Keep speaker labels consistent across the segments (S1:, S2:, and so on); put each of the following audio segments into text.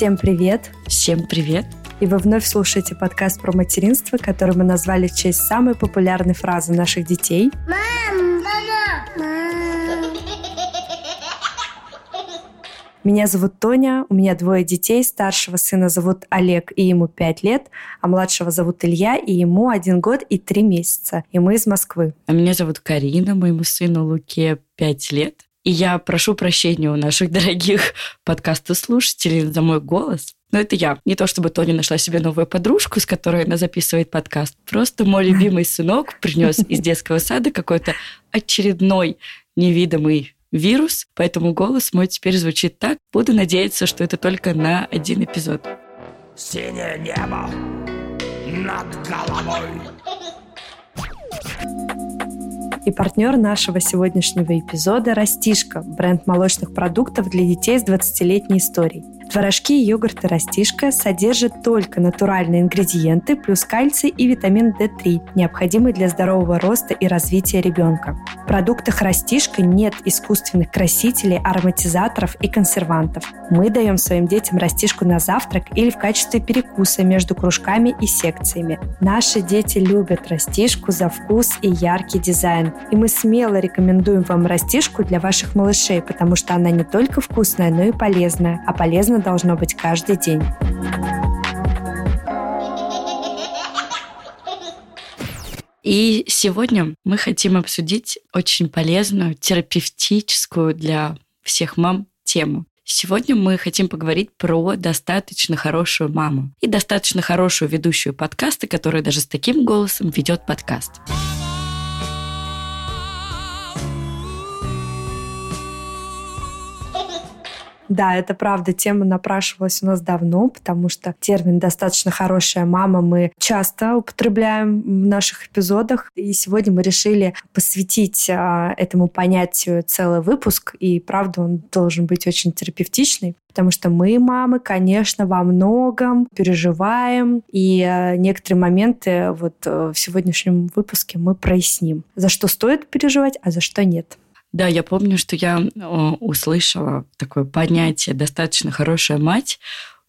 S1: Всем привет!
S2: Всем привет!
S1: И вы вновь слушаете подкаст про материнство, который мы назвали в честь самой популярной фразы наших детей. Мам, мама, мам. Меня зовут Тоня, у меня двое детей. Старшего сына зовут Олег, и ему 5 лет, а младшего зовут Илья, и ему 1 год и 3 месяца. И мы из Москвы.
S2: А меня зовут Карина, моему сыну Луке 5 лет. И я прошу прощения у наших дорогих подкастослушателей за мой голос. Но это я. Не то, чтобы Тоня нашла себе новую подружку, с которой она записывает подкаст. Просто мой любимый сынок принес из детского сада какой-то очередной невидимый вирус, поэтому голос мой теперь звучит так. Буду надеяться, что это только на один эпизод. Синее небо над головой.
S1: И партнер нашего сегодняшнего эпизода – Растишка, бренд молочных продуктов для детей с 20-летней историей. Творожки и йогурты «Растишка» содержат только натуральные ингредиенты плюс кальций и витамин D3, необходимый для здорового роста и развития ребенка. В продуктах «Растишка» нет искусственных красителей, ароматизаторов и консервантов. Мы даем своим детям «Растишку» на завтрак или в качестве перекуса между кружками и секциями. Наши дети любят «Растишку» за вкус и яркий дизайн. И мы смело рекомендуем вам «Растишку» для ваших малышей, потому что она не только вкусная, но и полезная, а полезна должно быть каждый день.
S2: И сегодня мы хотим обсудить очень полезную, терапевтическую для всех мам тему. Сегодня мы хотим поговорить про достаточно хорошую маму и достаточно хорошую ведущую подкаста, которая даже с таким голосом ведет подкаст.
S1: Да, это правда, тема напрашивалась у нас давно, потому что термин «достаточно хорошая мама» мы часто употребляем в наших эпизодах. И сегодня мы решили посвятить а, этому понятию целый выпуск. И правда, он должен быть очень терапевтичный, потому что мы, мамы, конечно, во многом переживаем, и а, некоторые моменты вот э, в сегодняшнем выпуске мы проясним. За что стоит переживать, а за что нет.
S2: Да, я помню, что я услышала такое понятие «достаточно хорошая мать»,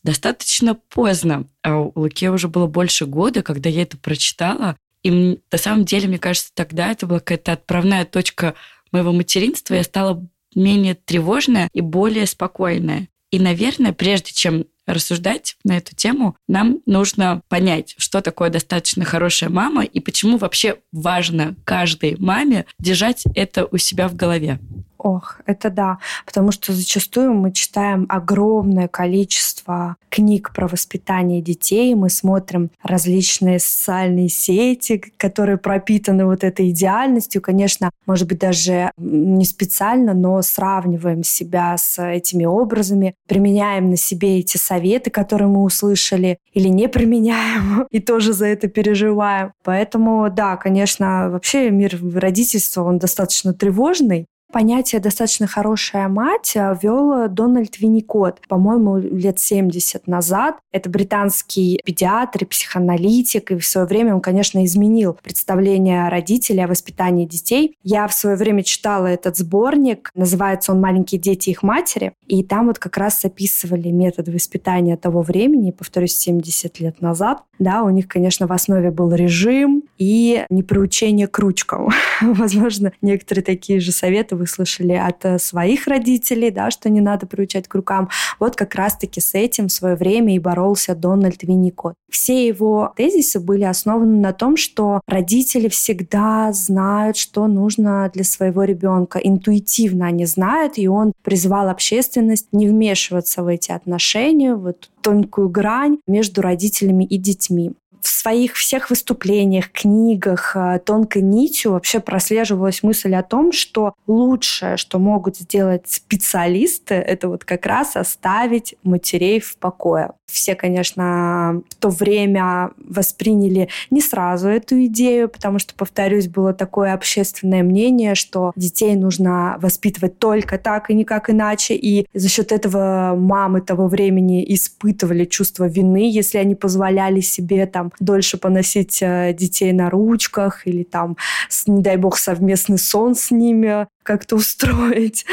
S2: достаточно поздно. А у Луке уже было больше года, когда я это прочитала. И на самом деле, мне кажется, тогда это была какая-то отправная точка моего материнства. Я стала менее тревожная и более спокойная. И, наверное, прежде чем рассуждать на эту тему, нам нужно понять, что такое достаточно хорошая мама и почему вообще важно каждой маме держать это у себя в голове.
S1: Ох, это да, потому что зачастую мы читаем огромное количество книг про воспитание детей, мы смотрим различные социальные сети, которые пропитаны вот этой идеальностью, конечно, может быть, даже не специально, но сравниваем себя с этими образами, применяем на себе эти советы, которые мы услышали, или не применяем, и тоже за это переживаем. Поэтому, да, конечно, вообще мир родительства, он достаточно тревожный, Понятие «достаточно хорошая мать» ввел Дональд Винникот, по-моему, лет 70 назад. Это британский педиатр и психоаналитик, и в свое время он, конечно, изменил представление родителей о воспитании детей. Я в свое время читала этот сборник, называется он «Маленькие дети и их матери», и там вот как раз описывали методы воспитания того времени, повторюсь, 70 лет назад. Да, у них, конечно, в основе был режим и неприучение к ручкам. Возможно, некоторые такие же советы вы слышали от э, своих родителей, да, что не надо приучать к рукам. Вот как раз-таки с этим в свое время и боролся Дональд Винникот. Все его тезисы были основаны на том, что родители всегда знают, что нужно для своего ребенка. Интуитивно они знают, и он призвал общественность не вмешиваться в эти отношения, в эту тонкую грань между родителями и детьми в своих всех выступлениях, книгах э, тонкой нитью вообще прослеживалась мысль о том, что лучшее, что могут сделать специалисты, это вот как раз оставить матерей в покое. Все, конечно, в то время восприняли не сразу эту идею, потому что, повторюсь, было такое общественное мнение, что детей нужно воспитывать только так и никак иначе. И за счет этого мамы того времени испытывали чувство вины, если они позволяли себе там дольше поносить э, детей на ручках или там, не дай бог, совместный сон с ними как-то устроить.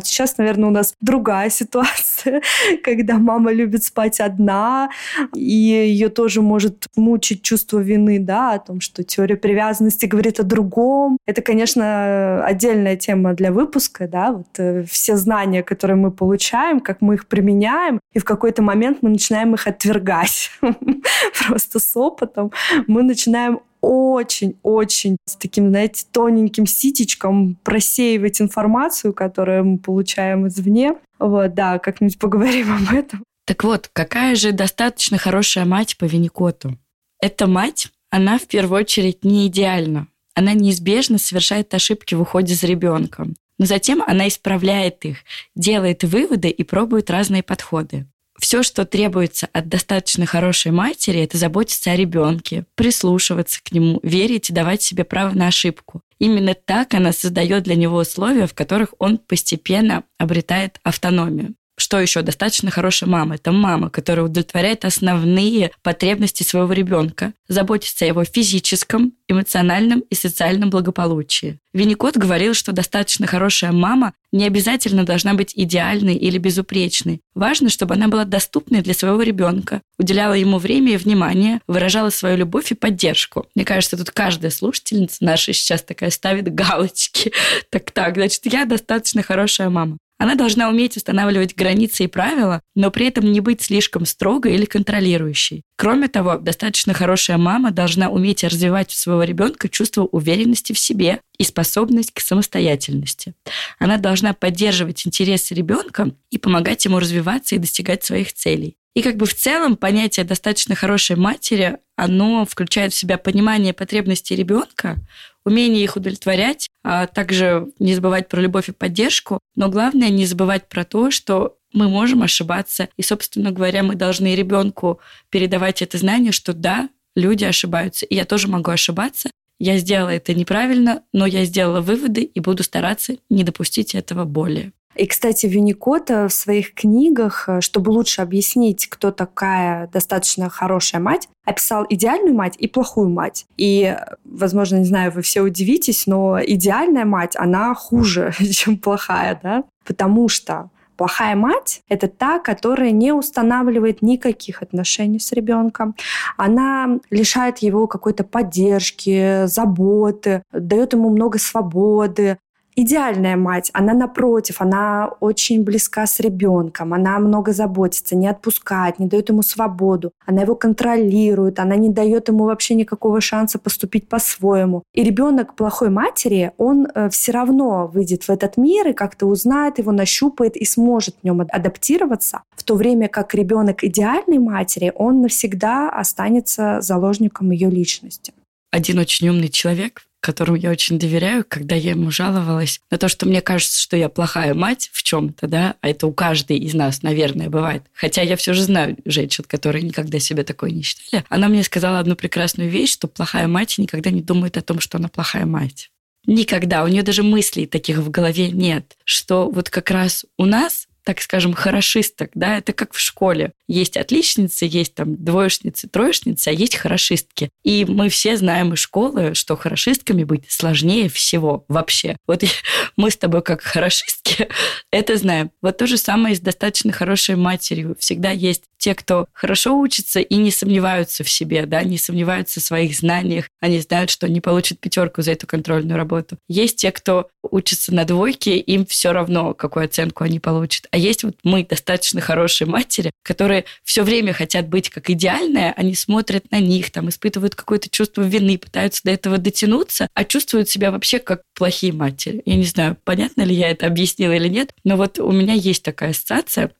S1: Сейчас, наверное, у нас другая ситуация, когда мама любит спать одна, и ее тоже может мучить чувство вины, да, о том, что теория привязанности говорит о другом. Это, конечно, отдельная тема для выпуска, да, вот э, все знания, которые мы получаем, как мы их применяем, и в какой-то момент мы начинаем их отвергать. Просто с опытом мы начинаем очень-очень с таким, знаете, тоненьким ситечком просеивать информацию, которую мы получаем извне. Вот, да, как-нибудь поговорим об этом.
S2: Так вот, какая же достаточно хорошая мать по Винникоту? Эта мать, она в первую очередь не идеальна. Она неизбежно совершает ошибки в уходе за ребенком. Но затем она исправляет их, делает выводы и пробует разные подходы. Все, что требуется от достаточно хорошей матери, это заботиться о ребенке, прислушиваться к нему, верить и давать себе право на ошибку. Именно так она создает для него условия, в которых он постепенно обретает автономию. Что еще? Достаточно хорошая мама. Это мама, которая удовлетворяет основные потребности своего ребенка, заботится о его физическом, эмоциональном и социальном благополучии. Винникот говорил, что достаточно хорошая мама не обязательно должна быть идеальной или безупречной. Важно, чтобы она была доступной для своего ребенка, уделяла ему время и внимание, выражала свою любовь и поддержку. Мне кажется, тут каждая слушательница наша сейчас такая ставит галочки. Так-так, значит, я достаточно хорошая мама. Она должна уметь устанавливать границы и правила, но при этом не быть слишком строгой или контролирующей. Кроме того, достаточно хорошая мама должна уметь развивать у своего ребенка чувство уверенности в себе и способность к самостоятельности. Она должна поддерживать интересы ребенка и помогать ему развиваться и достигать своих целей. И как бы в целом понятие достаточно хорошей матери, оно включает в себя понимание потребностей ребенка, умение их удовлетворять, а также не забывать про любовь и поддержку, но главное не забывать про то, что мы можем ошибаться, и, собственно говоря, мы должны ребенку передавать это знание, что да, люди ошибаются, и я тоже могу ошибаться, я сделала это неправильно, но я сделала выводы и буду стараться не допустить этого более.
S1: И, кстати, Винникота в своих книгах, э, чтобы лучше объяснить, кто такая достаточно хорошая мать, описал идеальную мать и плохую мать. И, возможно, не знаю, вы все удивитесь, но идеальная мать, она хуже, чем плохая, да? Потому что Плохая мать – это та, которая не устанавливает никаких отношений с ребенком. Она лишает его какой-то поддержки, заботы, дает ему много свободы, идеальная мать, она напротив, она очень близка с ребенком, она много заботится, не отпускает, не дает ему свободу, она его контролирует, она не дает ему вообще никакого шанса поступить по-своему. И ребенок плохой матери, он э, все равно выйдет в этот мир и как-то узнает его, нащупает и сможет в нем адаптироваться, в то время как ребенок идеальной матери, он навсегда останется заложником ее личности.
S2: Один очень умный человек которому я очень доверяю, когда я ему жаловалась на то, что мне кажется, что я плохая мать в чем-то, да, а это у каждой из нас, наверное, бывает. Хотя я все же знаю женщин, которые никогда себя такой не считали. Она мне сказала одну прекрасную вещь, что плохая мать никогда не думает о том, что она плохая мать. Никогда. У нее даже мыслей таких в голове нет. Что вот как раз у нас так скажем, хорошисток, да, это как в школе. Есть отличницы, есть там двоечницы, троечницы, а есть хорошистки. И мы все знаем из школы, что хорошистками быть сложнее всего вообще. Вот мы с тобой как хорошистки это знаем. Вот то же самое с достаточно хорошей матерью. Всегда есть те, кто хорошо учится и не сомневаются в себе, да, не сомневаются в своих знаниях, они знают, что не получат пятерку за эту контрольную работу. Есть те, кто учится на двойке, им все равно, какую оценку они получат. А есть вот мы, достаточно хорошие матери, которые все время хотят быть как идеальные, они смотрят на них, там, испытывают какое-то чувство вины, пытаются до этого дотянуться, а чувствуют себя вообще как плохие матери. Я не знаю, понятно ли я это объяснила или нет, но вот у меня есть такая ассоциация,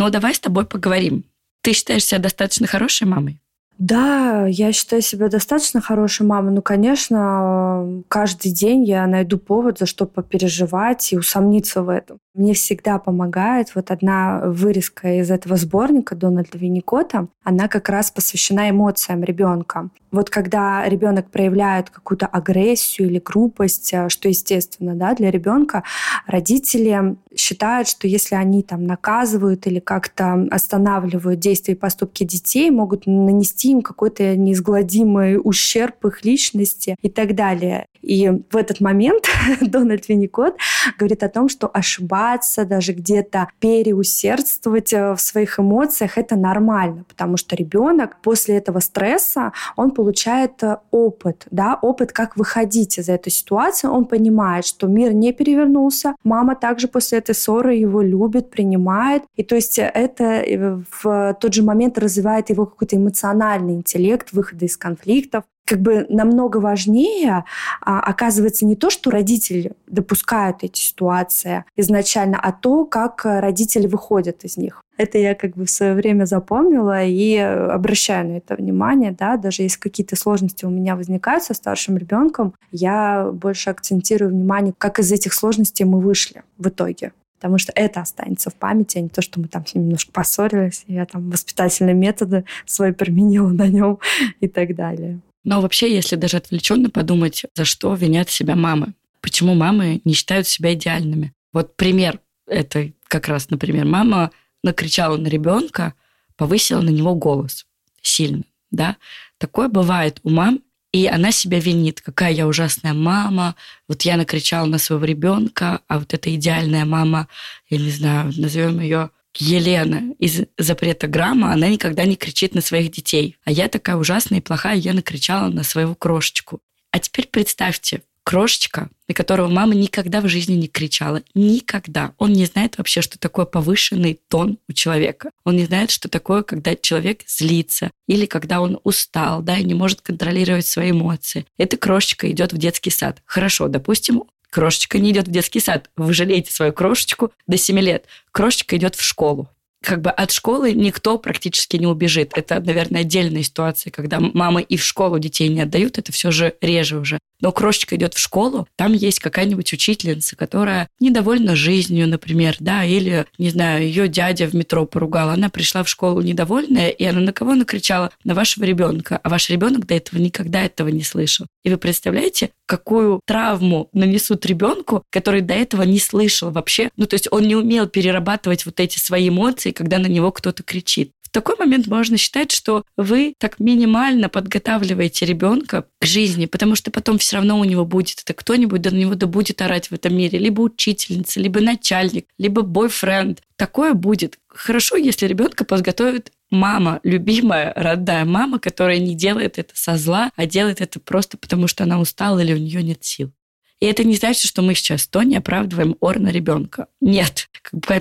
S2: но давай с тобой поговорим. Ты считаешь себя достаточно хорошей мамой?
S1: Да, я считаю себя достаточно хорошей мамой. Ну, конечно, каждый день я найду повод, за что попереживать и усомниться в этом. Мне всегда помогает вот одна вырезка из этого сборника Дональда Винникота. Она как раз посвящена эмоциям ребенка. Вот когда ребенок проявляет какую-то агрессию или грубость, что естественно да, для ребенка, родители считают, что если они там наказывают или как-то останавливают действия и поступки детей, могут нанести им какой-то неизгладимый ущерб их личности и так далее. И в этот момент Дональд Винникот говорит о том, что ошибаться, даже где-то переусердствовать э, в своих эмоциях, это нормально, потому что ребенок после этого стресса, он получает э, опыт, да, опыт, как выходить из этой ситуации, он понимает, что мир не перевернулся, мама также после этой ссоры его любит, принимает, и то есть это э, в тот же момент развивает его какой-то эмоциональный интеллект, выхода из конфликтов, как бы намного важнее а, оказывается не то, что родители допускают эти ситуации изначально, а то, как родители выходят из них. Это я как бы в свое время запомнила и обращаю на это внимание, да, даже если какие-то сложности у меня возникают со старшим ребенком, я больше акцентирую внимание, как из этих сложностей мы вышли в итоге потому что это останется в памяти, а не то, что мы там с ним немножко поссорились, я там воспитательные методы свои применила на нем и так далее.
S2: Но вообще, если даже отвлеченно подумать, за что винят себя мамы, почему мамы не считают себя идеальными. Вот пример, это как раз, например, мама накричала на ребенка, повысила на него голос сильно, да. Такое бывает у мам, и она себя винит, какая я ужасная мама, вот я накричала на своего ребенка, а вот эта идеальная мама, я не знаю, назовем ее Елена из запрета грамма, она никогда не кричит на своих детей. А я такая ужасная и плохая, я накричала на своего крошечку. А теперь представьте, крошечка, на которого мама никогда в жизни не кричала. Никогда. Он не знает вообще, что такое повышенный тон у человека. Он не знает, что такое, когда человек злится или когда он устал, да, и не может контролировать свои эмоции. Эта крошечка идет в детский сад. Хорошо, допустим, Крошечка не идет в детский сад. Вы жалеете свою крошечку до 7 лет. Крошечка идет в школу как бы от школы никто практически не убежит. Это, наверное, отдельная ситуация, когда мамы и в школу детей не отдают, это все же реже уже. Но крошечка идет в школу, там есть какая-нибудь учительница, которая недовольна жизнью, например, да, или, не знаю, ее дядя в метро поругал, она пришла в школу недовольная, и она на кого накричала? На вашего ребенка. А ваш ребенок до этого никогда этого не слышал. И вы представляете, какую травму нанесут ребенку, который до этого не слышал вообще. Ну, то есть он не умел перерабатывать вот эти свои эмоции, когда на него кто-то кричит. В такой момент можно считать, что вы так минимально подготавливаете ребенка к жизни, потому что потом все равно у него будет это кто-нибудь, да на него да будет орать в этом мире, либо учительница, либо начальник, либо бойфренд. Такое будет. Хорошо, если ребенка подготовит мама, любимая, родная мама, которая не делает это со зла, а делает это просто потому, что она устала или у нее нет сил. И это не значит, что мы сейчас то не оправдываем ор на ребенка. Нет.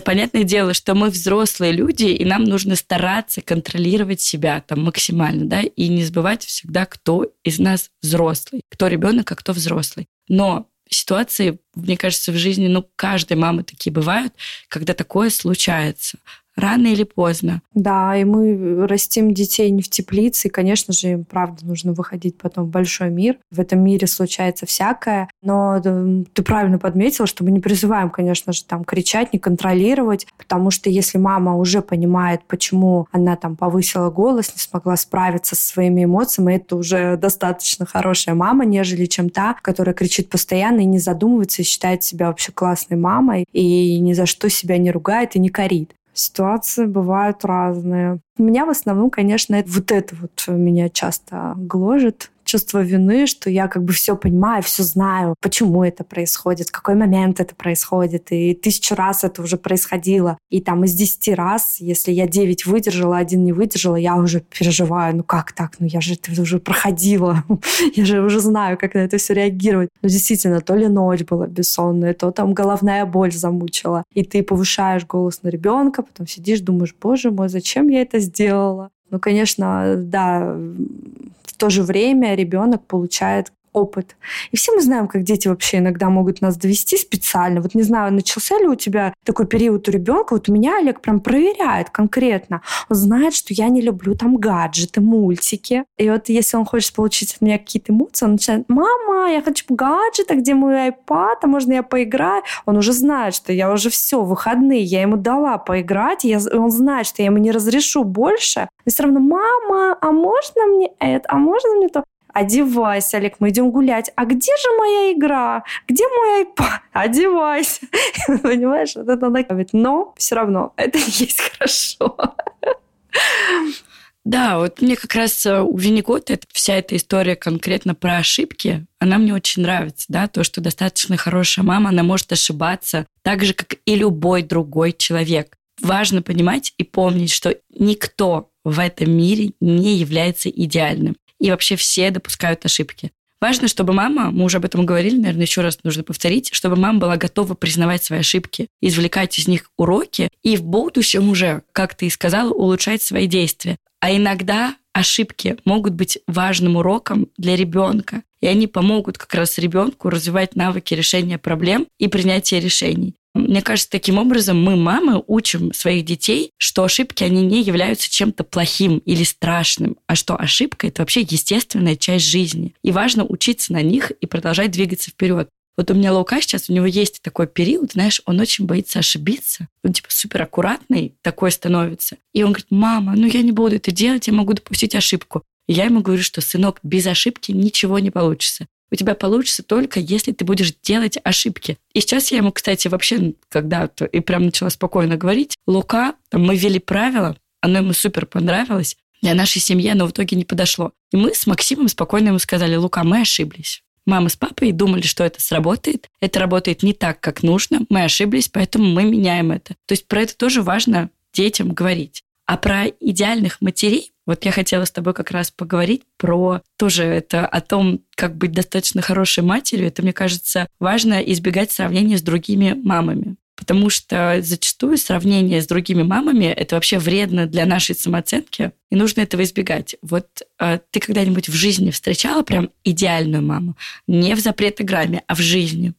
S2: Понятное дело, что мы взрослые люди, и нам нужно стараться контролировать себя там максимально, да, и не забывать всегда, кто из нас взрослый, кто ребенок, а кто взрослый. Но ситуации, мне кажется, в жизни, ну, каждой мамы такие бывают, когда такое случается рано или поздно.
S1: Да, и мы растим детей не в теплице, и, конечно же, им, правда, нужно выходить потом в большой мир. В этом мире случается всякое, но ты правильно подметила, что мы не призываем, конечно же, там кричать, не контролировать, потому что если мама уже понимает, почему она там повысила голос, не смогла справиться со своими эмоциями, это уже достаточно хорошая мама, нежели чем та, которая кричит постоянно и не задумывается, и считает себя вообще классной мамой, и ни за что себя не ругает и не корит. Ситуации бывают разные. Меня в основном, конечно, вот это вот меня часто гложет чувство вины, что я как бы все понимаю, все знаю, почему это происходит, в какой момент это происходит, и тысячу раз это уже происходило. И там из десяти раз, если я девять выдержала, один не выдержала, я уже переживаю, ну как так, ну я же это уже проходила, я же уже знаю, как на это все реагировать. Но действительно, то ли ночь была бессонная, то там головная боль замучила, и ты повышаешь голос на ребенка, потом сидишь, думаешь, боже мой, зачем я это сделала? Ну, конечно, да, то же время ребенок получает опыт. И все мы знаем, как дети вообще иногда могут нас довести специально. Вот не знаю, начался ли у тебя такой период у ребенка. Вот у меня Олег прям проверяет конкретно. Он знает, что я не люблю там гаджеты, мультики. И вот если он хочет получить от меня какие-то эмоции, он начинает, мама, я хочу гаджет, а где мой iPad, а можно я поиграю? Он уже знает, что я уже все, выходные, я ему дала поиграть, я, он знает, что я ему не разрешу больше. Но все равно, мама, а можно мне это, а можно мне то? Одевайся, Олег, мы идем гулять. А где же моя игра? Где мой iPad? Одевайся. Понимаешь, вот это накапливает. Но все равно это есть хорошо.
S2: Да, вот мне как раз э, у Винникота вся эта история конкретно про ошибки, она мне очень нравится, да, то, что достаточно хорошая мама, она может ошибаться так же, как и любой другой человек. Важно понимать и помнить, что никто в этом мире не является идеальным. И вообще все допускают ошибки. Важно, чтобы мама, мы уже об этом говорили, наверное, еще раз нужно повторить, чтобы мама была готова признавать свои ошибки, извлекать из них уроки и в будущем уже, как ты и сказала, улучшать свои действия. А иногда ошибки могут быть важным уроком для ребенка, и они помогут как раз ребенку развивать навыки решения проблем и принятия решений. Мне кажется, таким образом мы, мамы, учим своих детей, что ошибки, они не являются чем-то плохим или страшным, а что ошибка – это вообще естественная часть жизни. И важно учиться на них и продолжать двигаться вперед. Вот у меня Лука сейчас, у него есть такой период, знаешь, он очень боится ошибиться. Он типа супер аккуратный такой становится. И он говорит, мама, ну я не буду это делать, я могу допустить ошибку. И я ему говорю, что, сынок, без ошибки ничего не получится. У тебя получится только, если ты будешь делать ошибки. И сейчас я ему, кстати, вообще когда-то и прям начала спокойно говорить, Лука, там, мы ввели правила, оно ему супер понравилось, для нашей семьи оно в итоге не подошло. И мы с Максимом спокойно ему сказали, Лука, мы ошиблись мама с папой думали, что это сработает. Это работает не так, как нужно. Мы ошиблись, поэтому мы меняем это. То есть про это тоже важно детям говорить. А про идеальных матерей, вот я хотела с тобой как раз поговорить про тоже это о том, как быть достаточно хорошей матерью. Это, мне кажется, важно избегать сравнения с другими мамами потому что зачастую сравнение с другими мамами это вообще вредно для нашей самооценки, и нужно этого избегать. Вот э, ты когда-нибудь в жизни встречала прям идеальную маму? Не в запретограмме, а в жизни?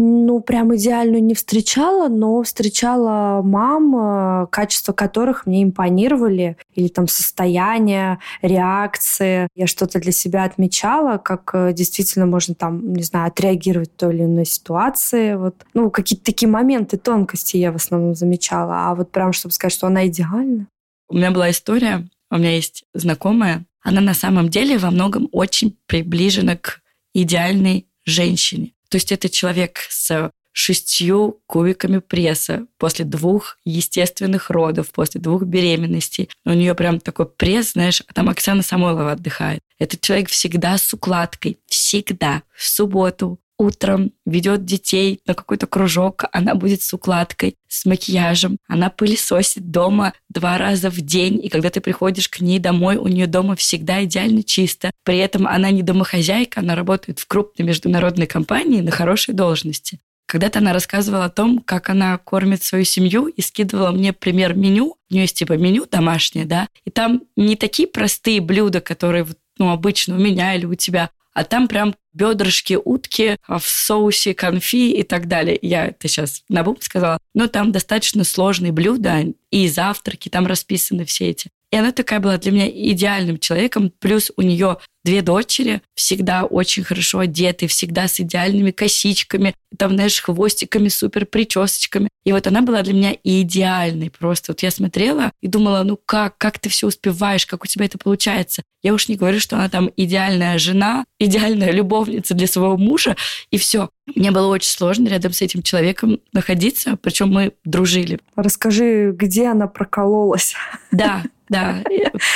S1: Ну, прям идеальную не встречала, но встречала мам, э, качества которых мне импонировали, или там состояние, реакции. Я что-то для себя отмечала, как э, действительно можно там, не знаю, отреагировать в той или иной ситуации. Вот. Ну, какие-то такие моменты, тонкости я в основном замечала. А вот прям, чтобы сказать, что она идеальна.
S2: У меня была история, у меня есть знакомая, она на самом деле во многом очень приближена к идеальной женщине. То есть это человек с шестью кубиками пресса после двух естественных родов, после двух беременностей. У нее прям такой пресс, знаешь, а там Оксана Самойлова отдыхает. Этот человек всегда с укладкой, всегда. В субботу, утром ведет детей на какой-то кружок, она будет с укладкой, с макияжем, она пылесосит дома два раза в день, и когда ты приходишь к ней домой, у нее дома всегда идеально чисто. При этом она не домохозяйка, она работает в крупной международной компании на хорошей должности. Когда-то она рассказывала о том, как она кормит свою семью и скидывала мне пример меню. У нее есть типа меню домашнее, да, и там не такие простые блюда, которые ну, обычно у меня или у тебя, а там прям бедрышки утки в соусе конфи и так далее. Я это сейчас на бум сказала. Но там достаточно сложные блюда и завтраки, там расписаны все эти. И она такая была для меня идеальным человеком. Плюс у нее две дочери, всегда очень хорошо одеты, всегда с идеальными косичками, там, знаешь, хвостиками, супер причесочками. И вот она была для меня идеальной просто. Вот я смотрела и думала, ну как, как ты все успеваешь, как у тебя это получается. Я уж не говорю, что она там идеальная жена, идеальная любовница для своего мужа, и все. Мне было очень сложно рядом с этим человеком находиться, причем мы дружили.
S1: Расскажи, где она прокололась?
S2: Да, да,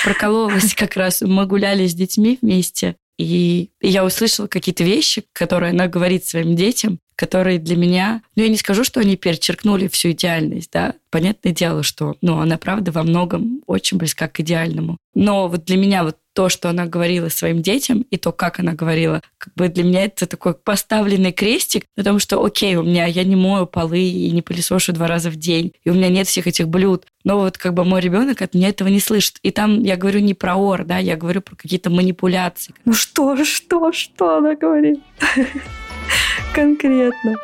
S2: прокололась как раз. Мы гуляли с детьми вместе, и я услышала какие-то вещи, которые она говорит своим детям, которые для меня, ну, я не скажу, что они перечеркнули всю идеальность, да, понятное дело, что, ну, она, правда, во многом очень близка к идеальному. Но вот для меня вот то, что она говорила своим детям, и то, как она говорила, как бы для меня это такой поставленный крестик, потому что, окей, у меня я не мою полы и не пылесошу два раза в день, и у меня нет всех этих блюд, но вот как бы мой ребенок от меня этого не слышит. И там я говорю не про ор, да, я говорю про какие-то манипуляции.
S1: Ну что, что, что она говорит? Конкретно.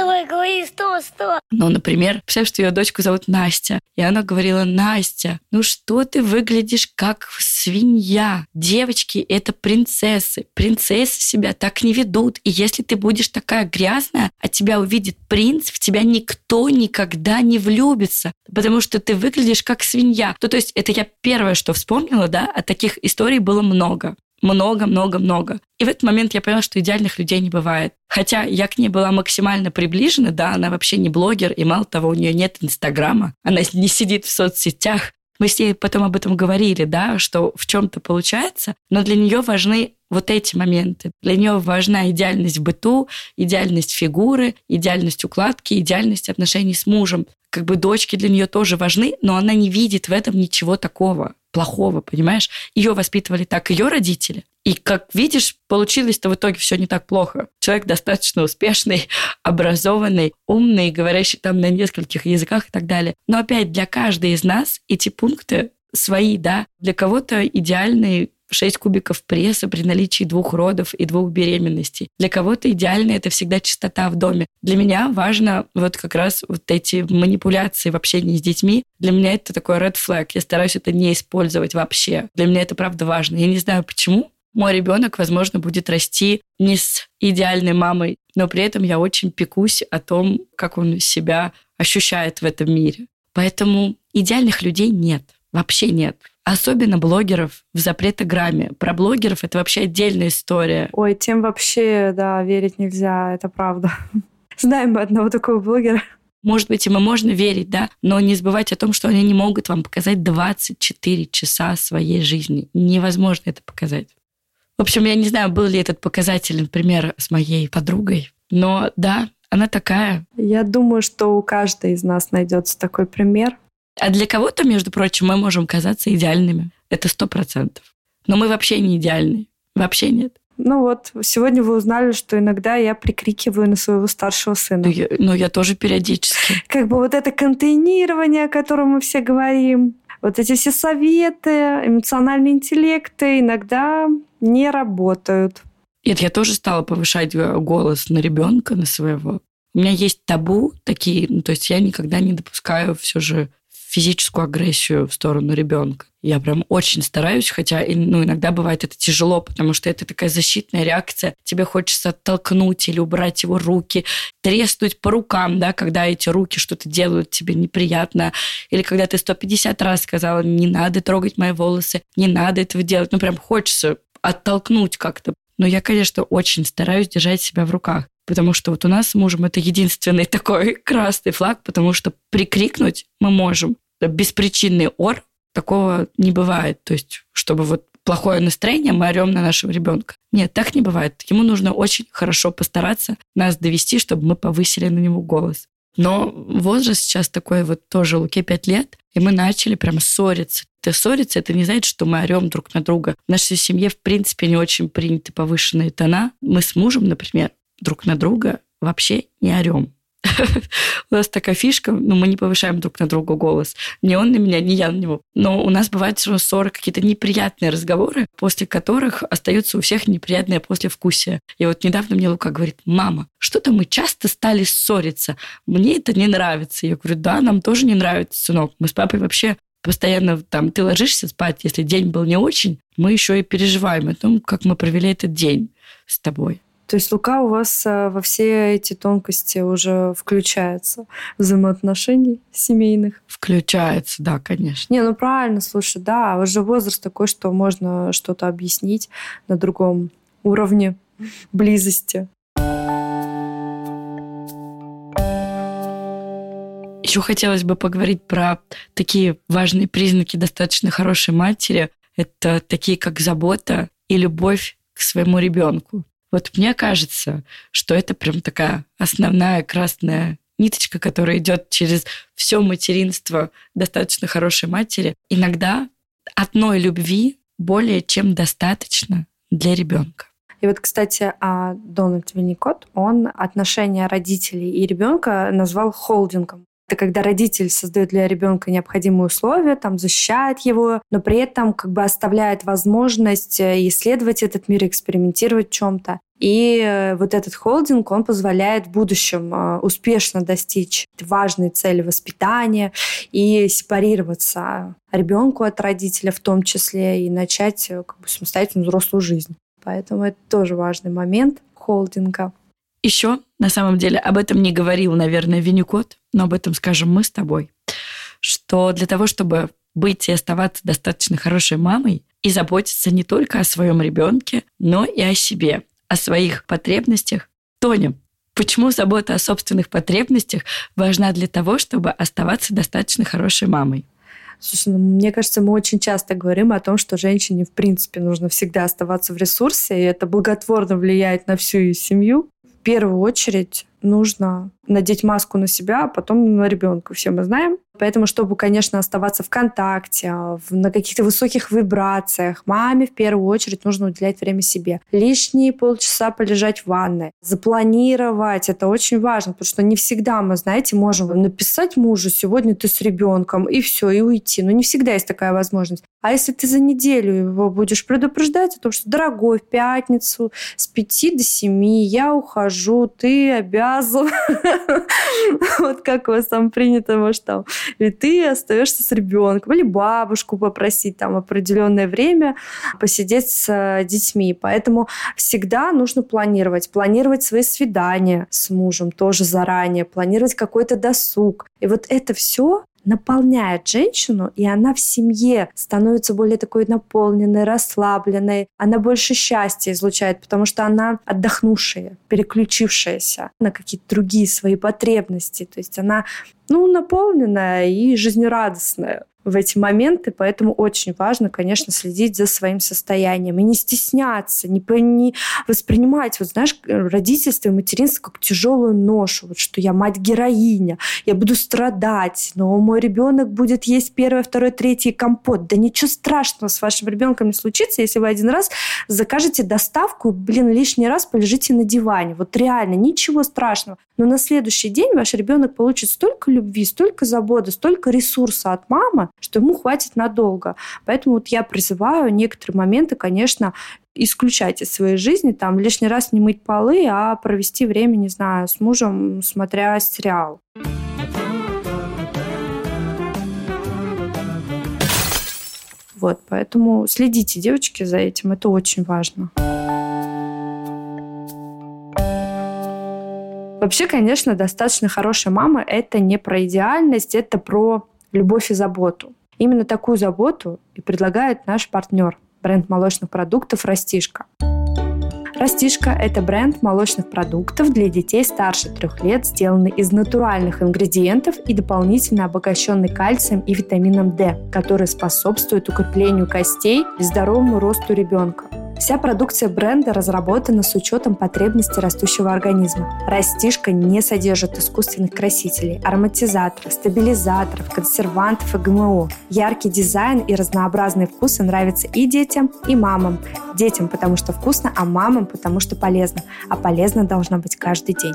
S3: Давай, говори, сто, сто.
S2: Ну, например, представь, что ее дочку зовут Настя. И она говорила, Настя, ну что ты выглядишь как свинья? Девочки — это принцессы. Принцессы себя так не ведут. И если ты будешь такая грязная, а тебя увидит принц, в тебя никто никогда не влюбится, потому что ты выглядишь как свинья. Ну, то есть это я первое, что вспомнила, да, а таких историй было много. Много-много-много. И в этот момент я поняла, что идеальных людей не бывает. Хотя я к ней была максимально приближена, да, она вообще не блогер, и мало того, у нее нет Инстаграма, она не сидит в соцсетях. Мы с ней потом об этом говорили, да, что в чем-то получается, но для нее важны вот эти моменты. Для нее важна идеальность быту, идеальность фигуры, идеальность укладки, идеальность отношений с мужем. Как бы дочки для нее тоже важны, но она не видит в этом ничего такого плохого, понимаешь? Ее воспитывали так ее родители. И, как видишь, получилось-то в итоге все не так плохо. Человек достаточно успешный, образованный, умный, говорящий там на нескольких языках и так далее. Но опять для каждой из нас эти пункты свои, да. Для кого-то идеальный 6 кубиков пресса при наличии двух родов и двух беременностей. Для кого-то идеально это всегда чистота в доме. Для меня важно вот как раз вот эти манипуляции в общении с детьми. Для меня это такой red flag. Я стараюсь это не использовать вообще. Для меня это правда важно. Я не знаю почему. Мой ребенок, возможно, будет расти не с идеальной мамой, но при этом я очень пекусь о том, как он себя ощущает в этом мире. Поэтому идеальных людей нет, вообще нет. Особенно блогеров в запретограмме. Про блогеров это вообще отдельная история.
S1: Ой, тем вообще, да, верить нельзя, это правда. Знаем мы одного такого блогера.
S2: Может быть, им и можно верить, да, но не забывайте о том, что они не могут вам показать 24 часа своей жизни. Невозможно это показать. В общем, я не знаю, был ли этот показатель, например, с моей подругой, но да, она такая.
S1: Я думаю, что у каждой из нас найдется такой пример.
S2: А для кого-то, между прочим, мы можем казаться идеальными. Это сто процентов. Но мы вообще не идеальны. Вообще нет.
S1: Ну вот, сегодня вы узнали, что иногда я прикрикиваю на своего старшего сына.
S2: Ну я, ну, я тоже периодически.
S1: Как бы вот это контейнирование, о котором мы все говорим, вот эти все советы, эмоциональные интеллекты иногда не работают.
S2: Нет, я тоже стала повышать э, голос на ребенка, на своего. У меня есть табу такие, ну, то есть я никогда не допускаю все же физическую агрессию в сторону ребенка. Я прям очень стараюсь, хотя ну, иногда бывает это тяжело, потому что это такая защитная реакция. Тебе хочется оттолкнуть или убрать его руки, треснуть по рукам, да, когда эти руки что-то делают тебе неприятно. Или когда ты 150 раз сказала, не надо трогать мои волосы, не надо этого делать. Ну, прям хочется оттолкнуть как-то. Но я, конечно, очень стараюсь держать себя в руках потому что вот у нас с мужем это единственный такой красный флаг, потому что прикрикнуть мы можем. Беспричинный ор такого не бывает. То есть, чтобы вот плохое настроение, мы орем на нашего ребенка. Нет, так не бывает. Ему нужно очень хорошо постараться нас довести, чтобы мы повысили на него голос. Но возраст сейчас такой вот тоже Луке 5 лет, и мы начали прям ссориться. Это ссориться, это не значит, что мы орем друг на друга. В нашей семье, в принципе, не очень приняты повышенные тона. Мы с мужем, например, друг на друга вообще не орем. У нас такая фишка, ну, мы не повышаем друг на друга голос. Ни он на меня, ни я на него. Но у нас бывают все ссоры, какие-то неприятные разговоры, после которых остаются у всех неприятные послевкусия. И вот недавно мне Лука говорит, мама, что-то мы часто стали ссориться. Мне это не нравится. Я говорю, да, нам тоже не нравится, сынок. Мы с папой вообще постоянно там, ты ложишься спать, если день был не очень, мы еще и переживаем о том, как мы провели этот день с тобой.
S1: То есть Лука у вас э, во все эти тонкости уже включается взаимоотношений семейных?
S2: Включается, да, конечно.
S1: Не, ну правильно, слушай, да, уже возраст такой, что можно что-то объяснить на другом уровне близости.
S2: Еще хотелось бы поговорить про такие важные признаки достаточно хорошей матери. Это такие, как забота и любовь к своему ребенку. Вот мне кажется, что это прям такая основная красная ниточка, которая идет через все материнство достаточно хорошей матери. Иногда одной любви более чем достаточно для ребенка.
S1: И вот, кстати, а Дональд Винникот, он отношения родителей и ребенка назвал холдингом. Это когда родитель создает для ребенка необходимые условия, там, защищает его, но при этом как бы оставляет возможность э, исследовать этот мир, экспериментировать в чем-то. И э, вот этот холдинг, он позволяет в будущем э, успешно достичь важной цели воспитания и сепарироваться ребенку от родителя в том числе и начать как бы, самостоятельную взрослую жизнь. Поэтому это тоже важный момент холдинга.
S2: Еще, на самом деле, об этом не говорил, наверное, Винникот, но об этом скажем мы с тобой, что для того, чтобы быть и оставаться достаточно хорошей мамой, и заботиться не только о своем ребенке, но и о себе, о своих потребностях. Тоня, почему забота о собственных потребностях важна для того, чтобы оставаться достаточно хорошей мамой?
S1: Слушай, ну, мне кажется, мы очень часто говорим о том, что женщине, в принципе, нужно всегда оставаться в ресурсе, и это благотворно влияет на всю ее семью. В первую очередь нужно надеть маску на себя, а потом на ребенка. Все мы знаем. Поэтому, чтобы, конечно, оставаться в контакте, на каких-то высоких вибрациях, маме в первую очередь нужно уделять время себе. Лишние полчаса полежать в ванной. Запланировать. Это очень важно, потому что не всегда мы, знаете, можем написать мужу, сегодня ты с ребенком, и все, и уйти. Но не всегда есть такая возможность. А если ты за неделю его будешь предупреждать о том, что, дорогой, в пятницу с 5 до 7 я ухожу, ты обязан. Вот как у вас там принято, может, там или ты остаешься с ребенком, или бабушку попросить там определенное время посидеть с э, детьми. Поэтому всегда нужно планировать. Планировать свои свидания с мужем тоже заранее, планировать какой-то досуг. И вот это все наполняет женщину, и она в семье становится более такой наполненной, расслабленной. Она больше счастья излучает, потому что она отдохнувшая, переключившаяся на какие-то другие свои потребности. То есть она ну, наполненная и жизнерадостная в эти моменты, поэтому очень важно, конечно, следить за своим состоянием и не стесняться, не, не воспринимать, вот знаешь, родительство и материнство как тяжелую ношу, вот что я мать-героиня, я буду страдать, но мой ребенок будет есть первое, второе, третье компот. Да ничего страшного с вашим ребенком не случится, если вы один раз закажете доставку, блин, лишний раз полежите на диване. Вот реально, ничего страшного. Но на следующий день ваш ребенок получит столько любви, столько заботы, столько ресурса от мамы, что ему хватит надолго. Поэтому вот я призываю некоторые моменты, конечно, исключать из своей жизни, там лишний раз не мыть полы, а провести время, не знаю, с мужем, смотря сериал. Вот, поэтому следите, девочки, за этим, это очень важно. Вообще, конечно, достаточно хорошая мама – это не про идеальность, это про любовь и заботу. Именно такую заботу и предлагает наш партнер – бренд молочных продуктов «Растишка». Растишка – это бренд молочных продуктов для детей старше трех лет, сделанный из натуральных ингредиентов и дополнительно обогащенный кальцием и витамином D, который способствует укреплению костей и здоровому росту ребенка. Вся продукция бренда разработана с учетом потребностей растущего организма. Растишка не содержит искусственных красителей, ароматизаторов, стабилизаторов, консервантов и ГМО. Яркий дизайн и разнообразные вкусы нравятся и детям, и мамам. Детям, потому что вкусно, а мамам, потому что полезно. А полезно должно быть каждый день.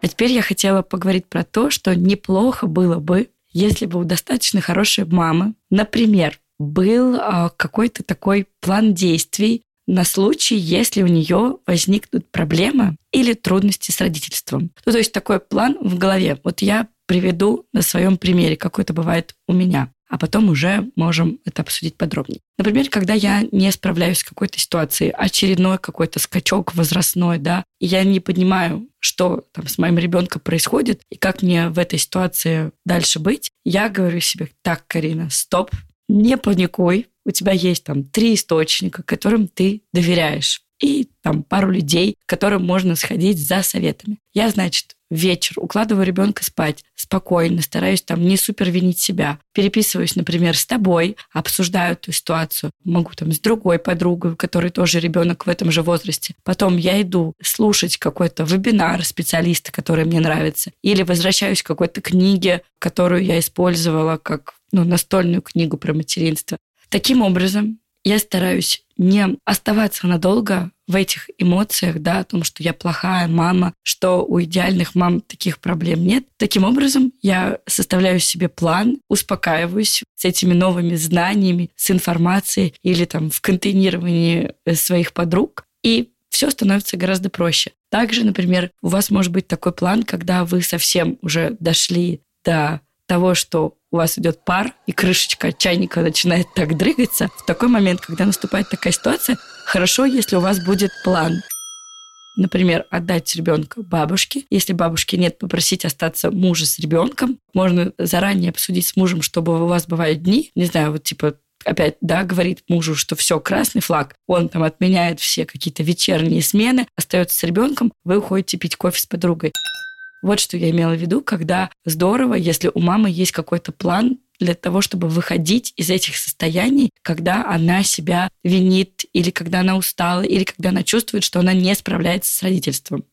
S2: А теперь я хотела поговорить про то, что неплохо было бы если бы у достаточно хорошей мамы, например, был а, какой-то такой план действий на случай, если у нее возникнут проблемы или трудности с родительством. Ну, то есть такой план в голове. Вот я приведу на своем примере, какой это бывает у меня а потом уже можем это обсудить подробнее. Например, когда я не справляюсь с какой-то ситуацией, очередной какой-то скачок возрастной, да, и я не понимаю, что там с моим ребенком происходит и как мне в этой ситуации дальше быть, я говорю себе, так, Карина, стоп, не паникуй, у тебя есть там три источника, которым ты доверяешь и там пару людей, к которым можно сходить за советами. Я, значит, вечер укладываю ребенка спать спокойно, стараюсь там не супер винить себя. Переписываюсь, например, с тобой, обсуждаю эту ситуацию. Могу там с другой подругой, у которой тоже ребенок в этом же возрасте. Потом я иду слушать какой-то вебинар специалиста, который мне нравится. Или возвращаюсь к какой-то книге, которую я использовала как ну, настольную книгу про материнство. Таким образом, я стараюсь не оставаться надолго в этих эмоциях, да, о том, что я плохая мама, что у идеальных мам таких проблем нет. Таким образом, я составляю себе план, успокаиваюсь с этими новыми знаниями, с информацией или там в контейнировании э, своих подруг, и все становится гораздо проще. Также, например, у вас может быть такой план, когда вы совсем уже дошли до того, что у вас идет пар, и крышечка чайника начинает так дрыгаться, в такой момент, когда наступает такая ситуация, хорошо, если у вас будет план. Например, отдать ребенка бабушке. Если бабушки нет, попросить остаться мужа с ребенком. Можно заранее обсудить с мужем, чтобы у вас бывают дни. Не знаю, вот типа опять, да, говорит мужу, что все, красный флаг, он там отменяет все какие-то вечерние смены, остается с ребенком, вы уходите пить кофе с подругой. Вот что я имела в виду, когда здорово, если у мамы есть какой-то план для того, чтобы выходить из этих состояний, когда она себя винит, или когда она устала, или когда она чувствует, что она не справляется с родительством.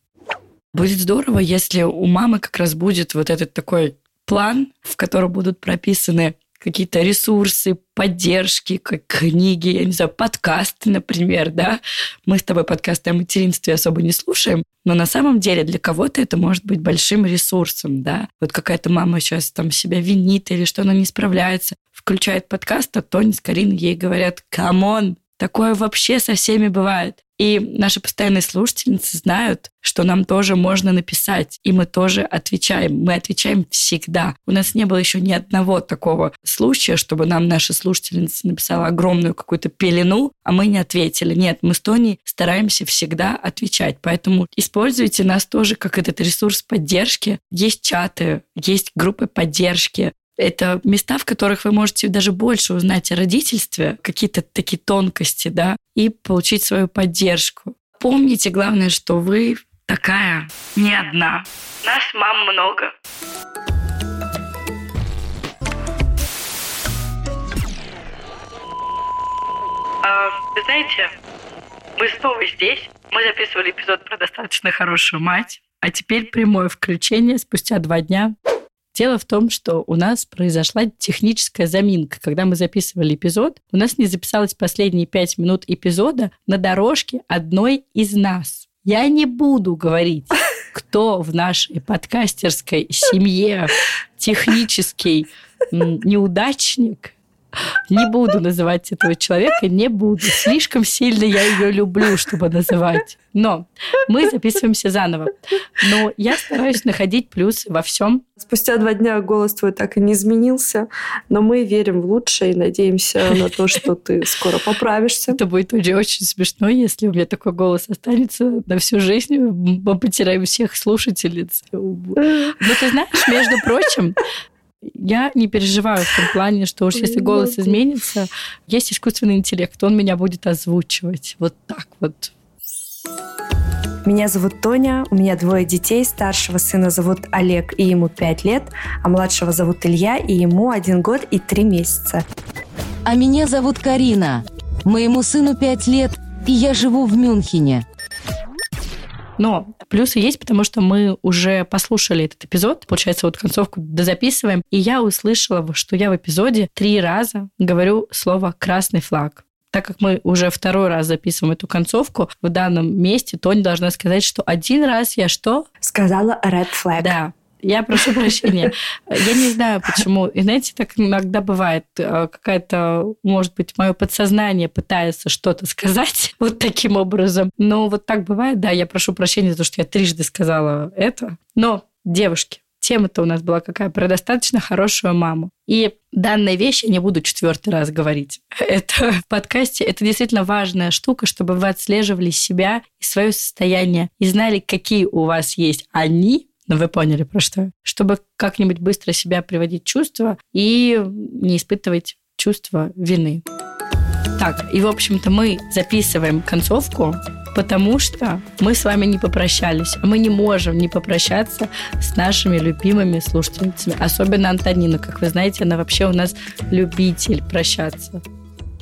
S2: Будет здорово, если у мамы как раз будет вот этот такой план, в котором будут прописаны какие-то ресурсы, поддержки, как книги, я не знаю, подкасты, например, да. Мы с тобой подкасты о материнстве особо не слушаем, но на самом деле для кого-то это может быть большим ресурсом, да. Вот какая-то мама сейчас там себя винит или что она не справляется, включает подкаст, а Тони с Кариной ей говорят, come on, такое вообще со всеми бывает. И наши постоянные слушательницы знают, что нам тоже можно написать, и мы тоже отвечаем. Мы отвечаем всегда. У нас не было еще ни одного такого случая, чтобы нам наша слушательница написала огромную какую-то пелену, а мы не ответили. Нет, мы с Тони стараемся всегда отвечать. Поэтому используйте нас тоже как этот ресурс поддержки. Есть чаты, есть группы поддержки, это места, в которых вы можете даже больше узнать о родительстве, какие-то такие тонкости, да, и получить свою поддержку. Помните, главное, что вы такая не одна. Нас мам много. А, вы знаете, мы снова здесь. Мы записывали эпизод про достаточно хорошую мать. А теперь прямое включение спустя два дня Дело в том, что у нас произошла техническая заминка. Когда мы записывали эпизод, у нас не записалось последние пять минут эпизода на дорожке одной из нас. Я не буду говорить, кто в нашей подкастерской семье технический неудачник, не буду называть этого человека, не буду. Слишком сильно я ее люблю, чтобы называть. Но мы записываемся заново. Но я стараюсь находить плюсы во всем.
S1: Спустя два дня голос твой так и не изменился, но мы верим в лучшее и надеемся на то, что ты скоро поправишься.
S2: Это будет очень смешно, если у меня такой голос останется на всю жизнь. Мы потеряем всех слушательниц. Но ты знаешь, между прочим, я не переживаю в том плане, что уж если голос изменится, есть искусственный интеллект, он меня будет озвучивать. Вот так вот.
S1: Меня зовут Тоня, у меня двое детей. Старшего сына зовут Олег, и ему пять лет, а младшего зовут Илья, и ему один год и три месяца.
S4: А меня зовут Карина. Моему сыну пять лет, и я живу в Мюнхене.
S2: Но плюсы есть, потому что мы уже послушали этот эпизод, получается, вот концовку дозаписываем, и я услышала, что я в эпизоде три раза говорю слово «красный флаг». Так как мы уже второй раз записываем эту концовку, в данном месте Тоня должна сказать, что один раз я что?
S1: Сказала red flag.
S2: Да, я прошу прощения. Я не знаю, почему. И знаете, так иногда бывает. Э, какая-то, может быть, мое подсознание пытается что-то сказать вот таким образом. Но вот так бывает. Да, я прошу прощения за то, что я трижды сказала это. Но, девушки, тема-то у нас была какая? Про достаточно хорошую маму. И данная вещь я не буду четвертый раз говорить. Это в подкасте. Это действительно важная штука, чтобы вы отслеживали себя и свое состояние и знали, какие у вас есть они, но вы поняли, про что. Чтобы как-нибудь быстро себя приводить в чувство и не испытывать чувство вины. Так, и, в общем-то, мы записываем концовку, потому что мы с вами не попрощались. Мы не можем не попрощаться с нашими любимыми слушательницами. Особенно Антонина. Как вы знаете, она вообще у нас любитель прощаться.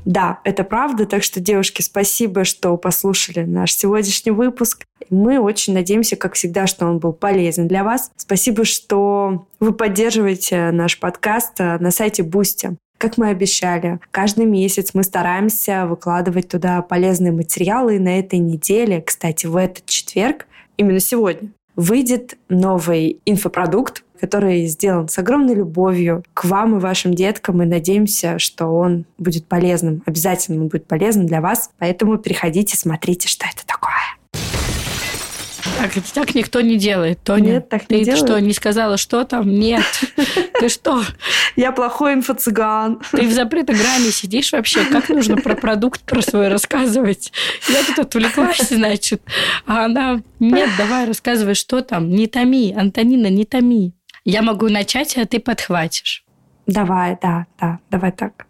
S1: Да, это правда. Так что, девушки, спасибо, что послушали наш сегодняшний выпуск. Мы очень надеемся, как всегда, что он был полезен для вас. Спасибо, что вы поддерживаете наш подкаст э, на сайте Boosty. Как мы обещали, каждый месяц мы стараемся выкладывать туда полезные материалы. И на этой неделе, кстати, в этот четверг, именно сегодня, выйдет новый инфопродукт, который сделан с огромной любовью к вам и вашим деткам. И надеемся, что он будет полезным. Обязательно он будет полезным для вас. Поэтому переходите, смотрите, что это такое.
S2: Так, так никто не делает, Тоня.
S1: Нет, так не
S2: Ты
S1: делают?
S2: что, не сказала, что там? Нет. Ты что?
S1: Я плохой инфо-цыган.
S2: Ты в запретной грамме сидишь вообще? Как нужно про продукт про свой рассказывать? Я тут отвлеклась, значит. А она, нет, давай рассказывай, что там. Не томи, Антонина, не томи. Я могу начать, а ты подхватишь.
S1: Давай, да, да, давай так.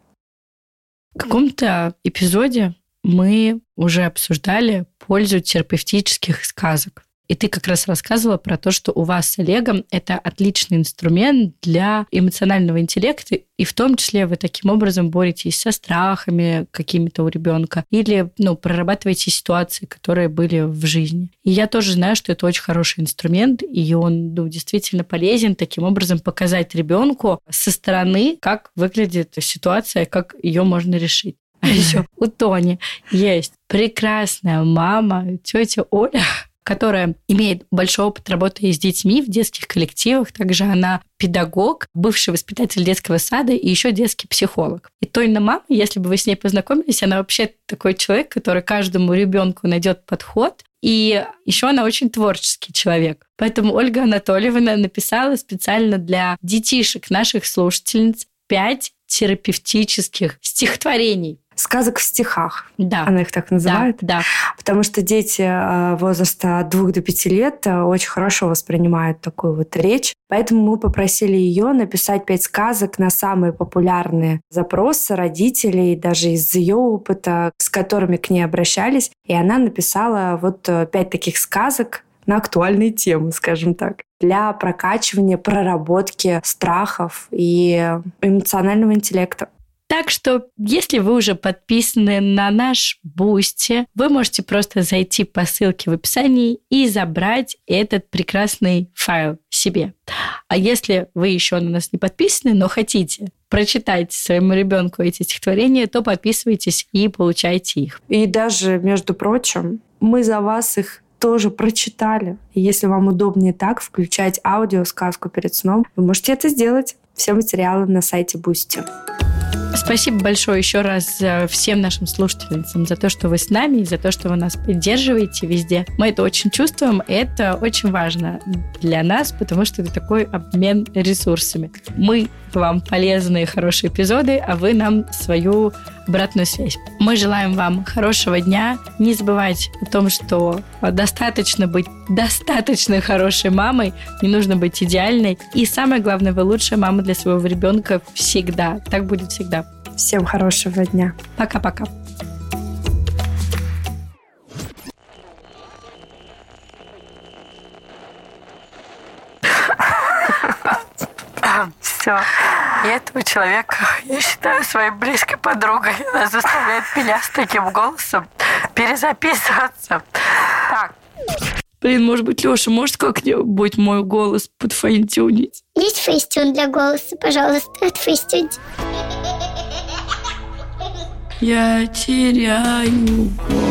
S2: В каком-то эпизоде мы уже обсуждали пользу терапевтических сказок. И ты как раз рассказывала про то, что у вас с Олегом это отличный инструмент для эмоционального интеллекта, и в том числе вы таким образом боретесь со страхами какими-то у ребенка или ну, прорабатываете ситуации, которые были в жизни. И я тоже знаю, что это очень хороший инструмент, и он ну, действительно полезен таким образом показать ребенку со стороны, как выглядит ситуация, как ее можно решить. А еще у Тони есть прекрасная мама, тетя Оля, которая имеет большой опыт работы с детьми в детских коллективах. Также она педагог, бывший воспитатель детского сада и еще детский психолог. И Тойна мама, если бы вы с ней познакомились, она вообще такой человек, который каждому ребенку найдет подход. И еще она очень творческий человек. Поэтому Ольга Анатольевна написала специально для детишек наших слушательниц пять терапевтических стихотворений.
S1: Сказок в стихах.
S2: Да.
S1: Она их так называет.
S2: Да, да.
S1: Потому что дети э, возраста от 2 до 5 лет э, очень хорошо воспринимают такую вот речь. Поэтому мы попросили ее написать пять сказок на самые популярные запросы родителей, даже из ее опыта, с которыми к ней обращались. И она написала вот э, пять таких сказок на актуальные темы, скажем так, для прокачивания, проработки страхов и эмоционального интеллекта.
S2: Так что, если вы уже подписаны на наш Boosty, вы можете просто зайти по ссылке в описании и забрать этот прекрасный файл себе. А если вы еще на нас не подписаны, но хотите прочитать своему ребенку эти стихотворения, то подписывайтесь и получайте их.
S1: И даже, между прочим, мы за вас их тоже прочитали. Если вам удобнее так, включать аудиосказку перед сном, вы можете это сделать. Все материалы на сайте Boosty.
S2: Спасибо большое еще раз всем нашим слушательницам за то, что вы с нами и за то, что вы нас поддерживаете везде. Мы это очень чувствуем, и это очень важно для нас, потому что это такой обмен ресурсами. Мы вам полезные, хорошие эпизоды, а вы нам свою обратную связь. Мы желаем вам хорошего дня. Не забывайте о том, что достаточно быть достаточно хорошей мамой, не нужно быть идеальной. И самое главное, вы лучшая мама для своего ребенка всегда. Так будет всегда.
S1: Всем хорошего дня.
S2: Пока-пока. Все. И этого человека я считаю своей близкой подругой. Она заставляет меня с таким голосом перезаписываться. Так. Блин, может быть, Леша, может как-нибудь мой голос подфайнтюнить?
S3: Есть фейстюн для голоса, пожалуйста, отфейстюньте.
S2: Я теряю голос.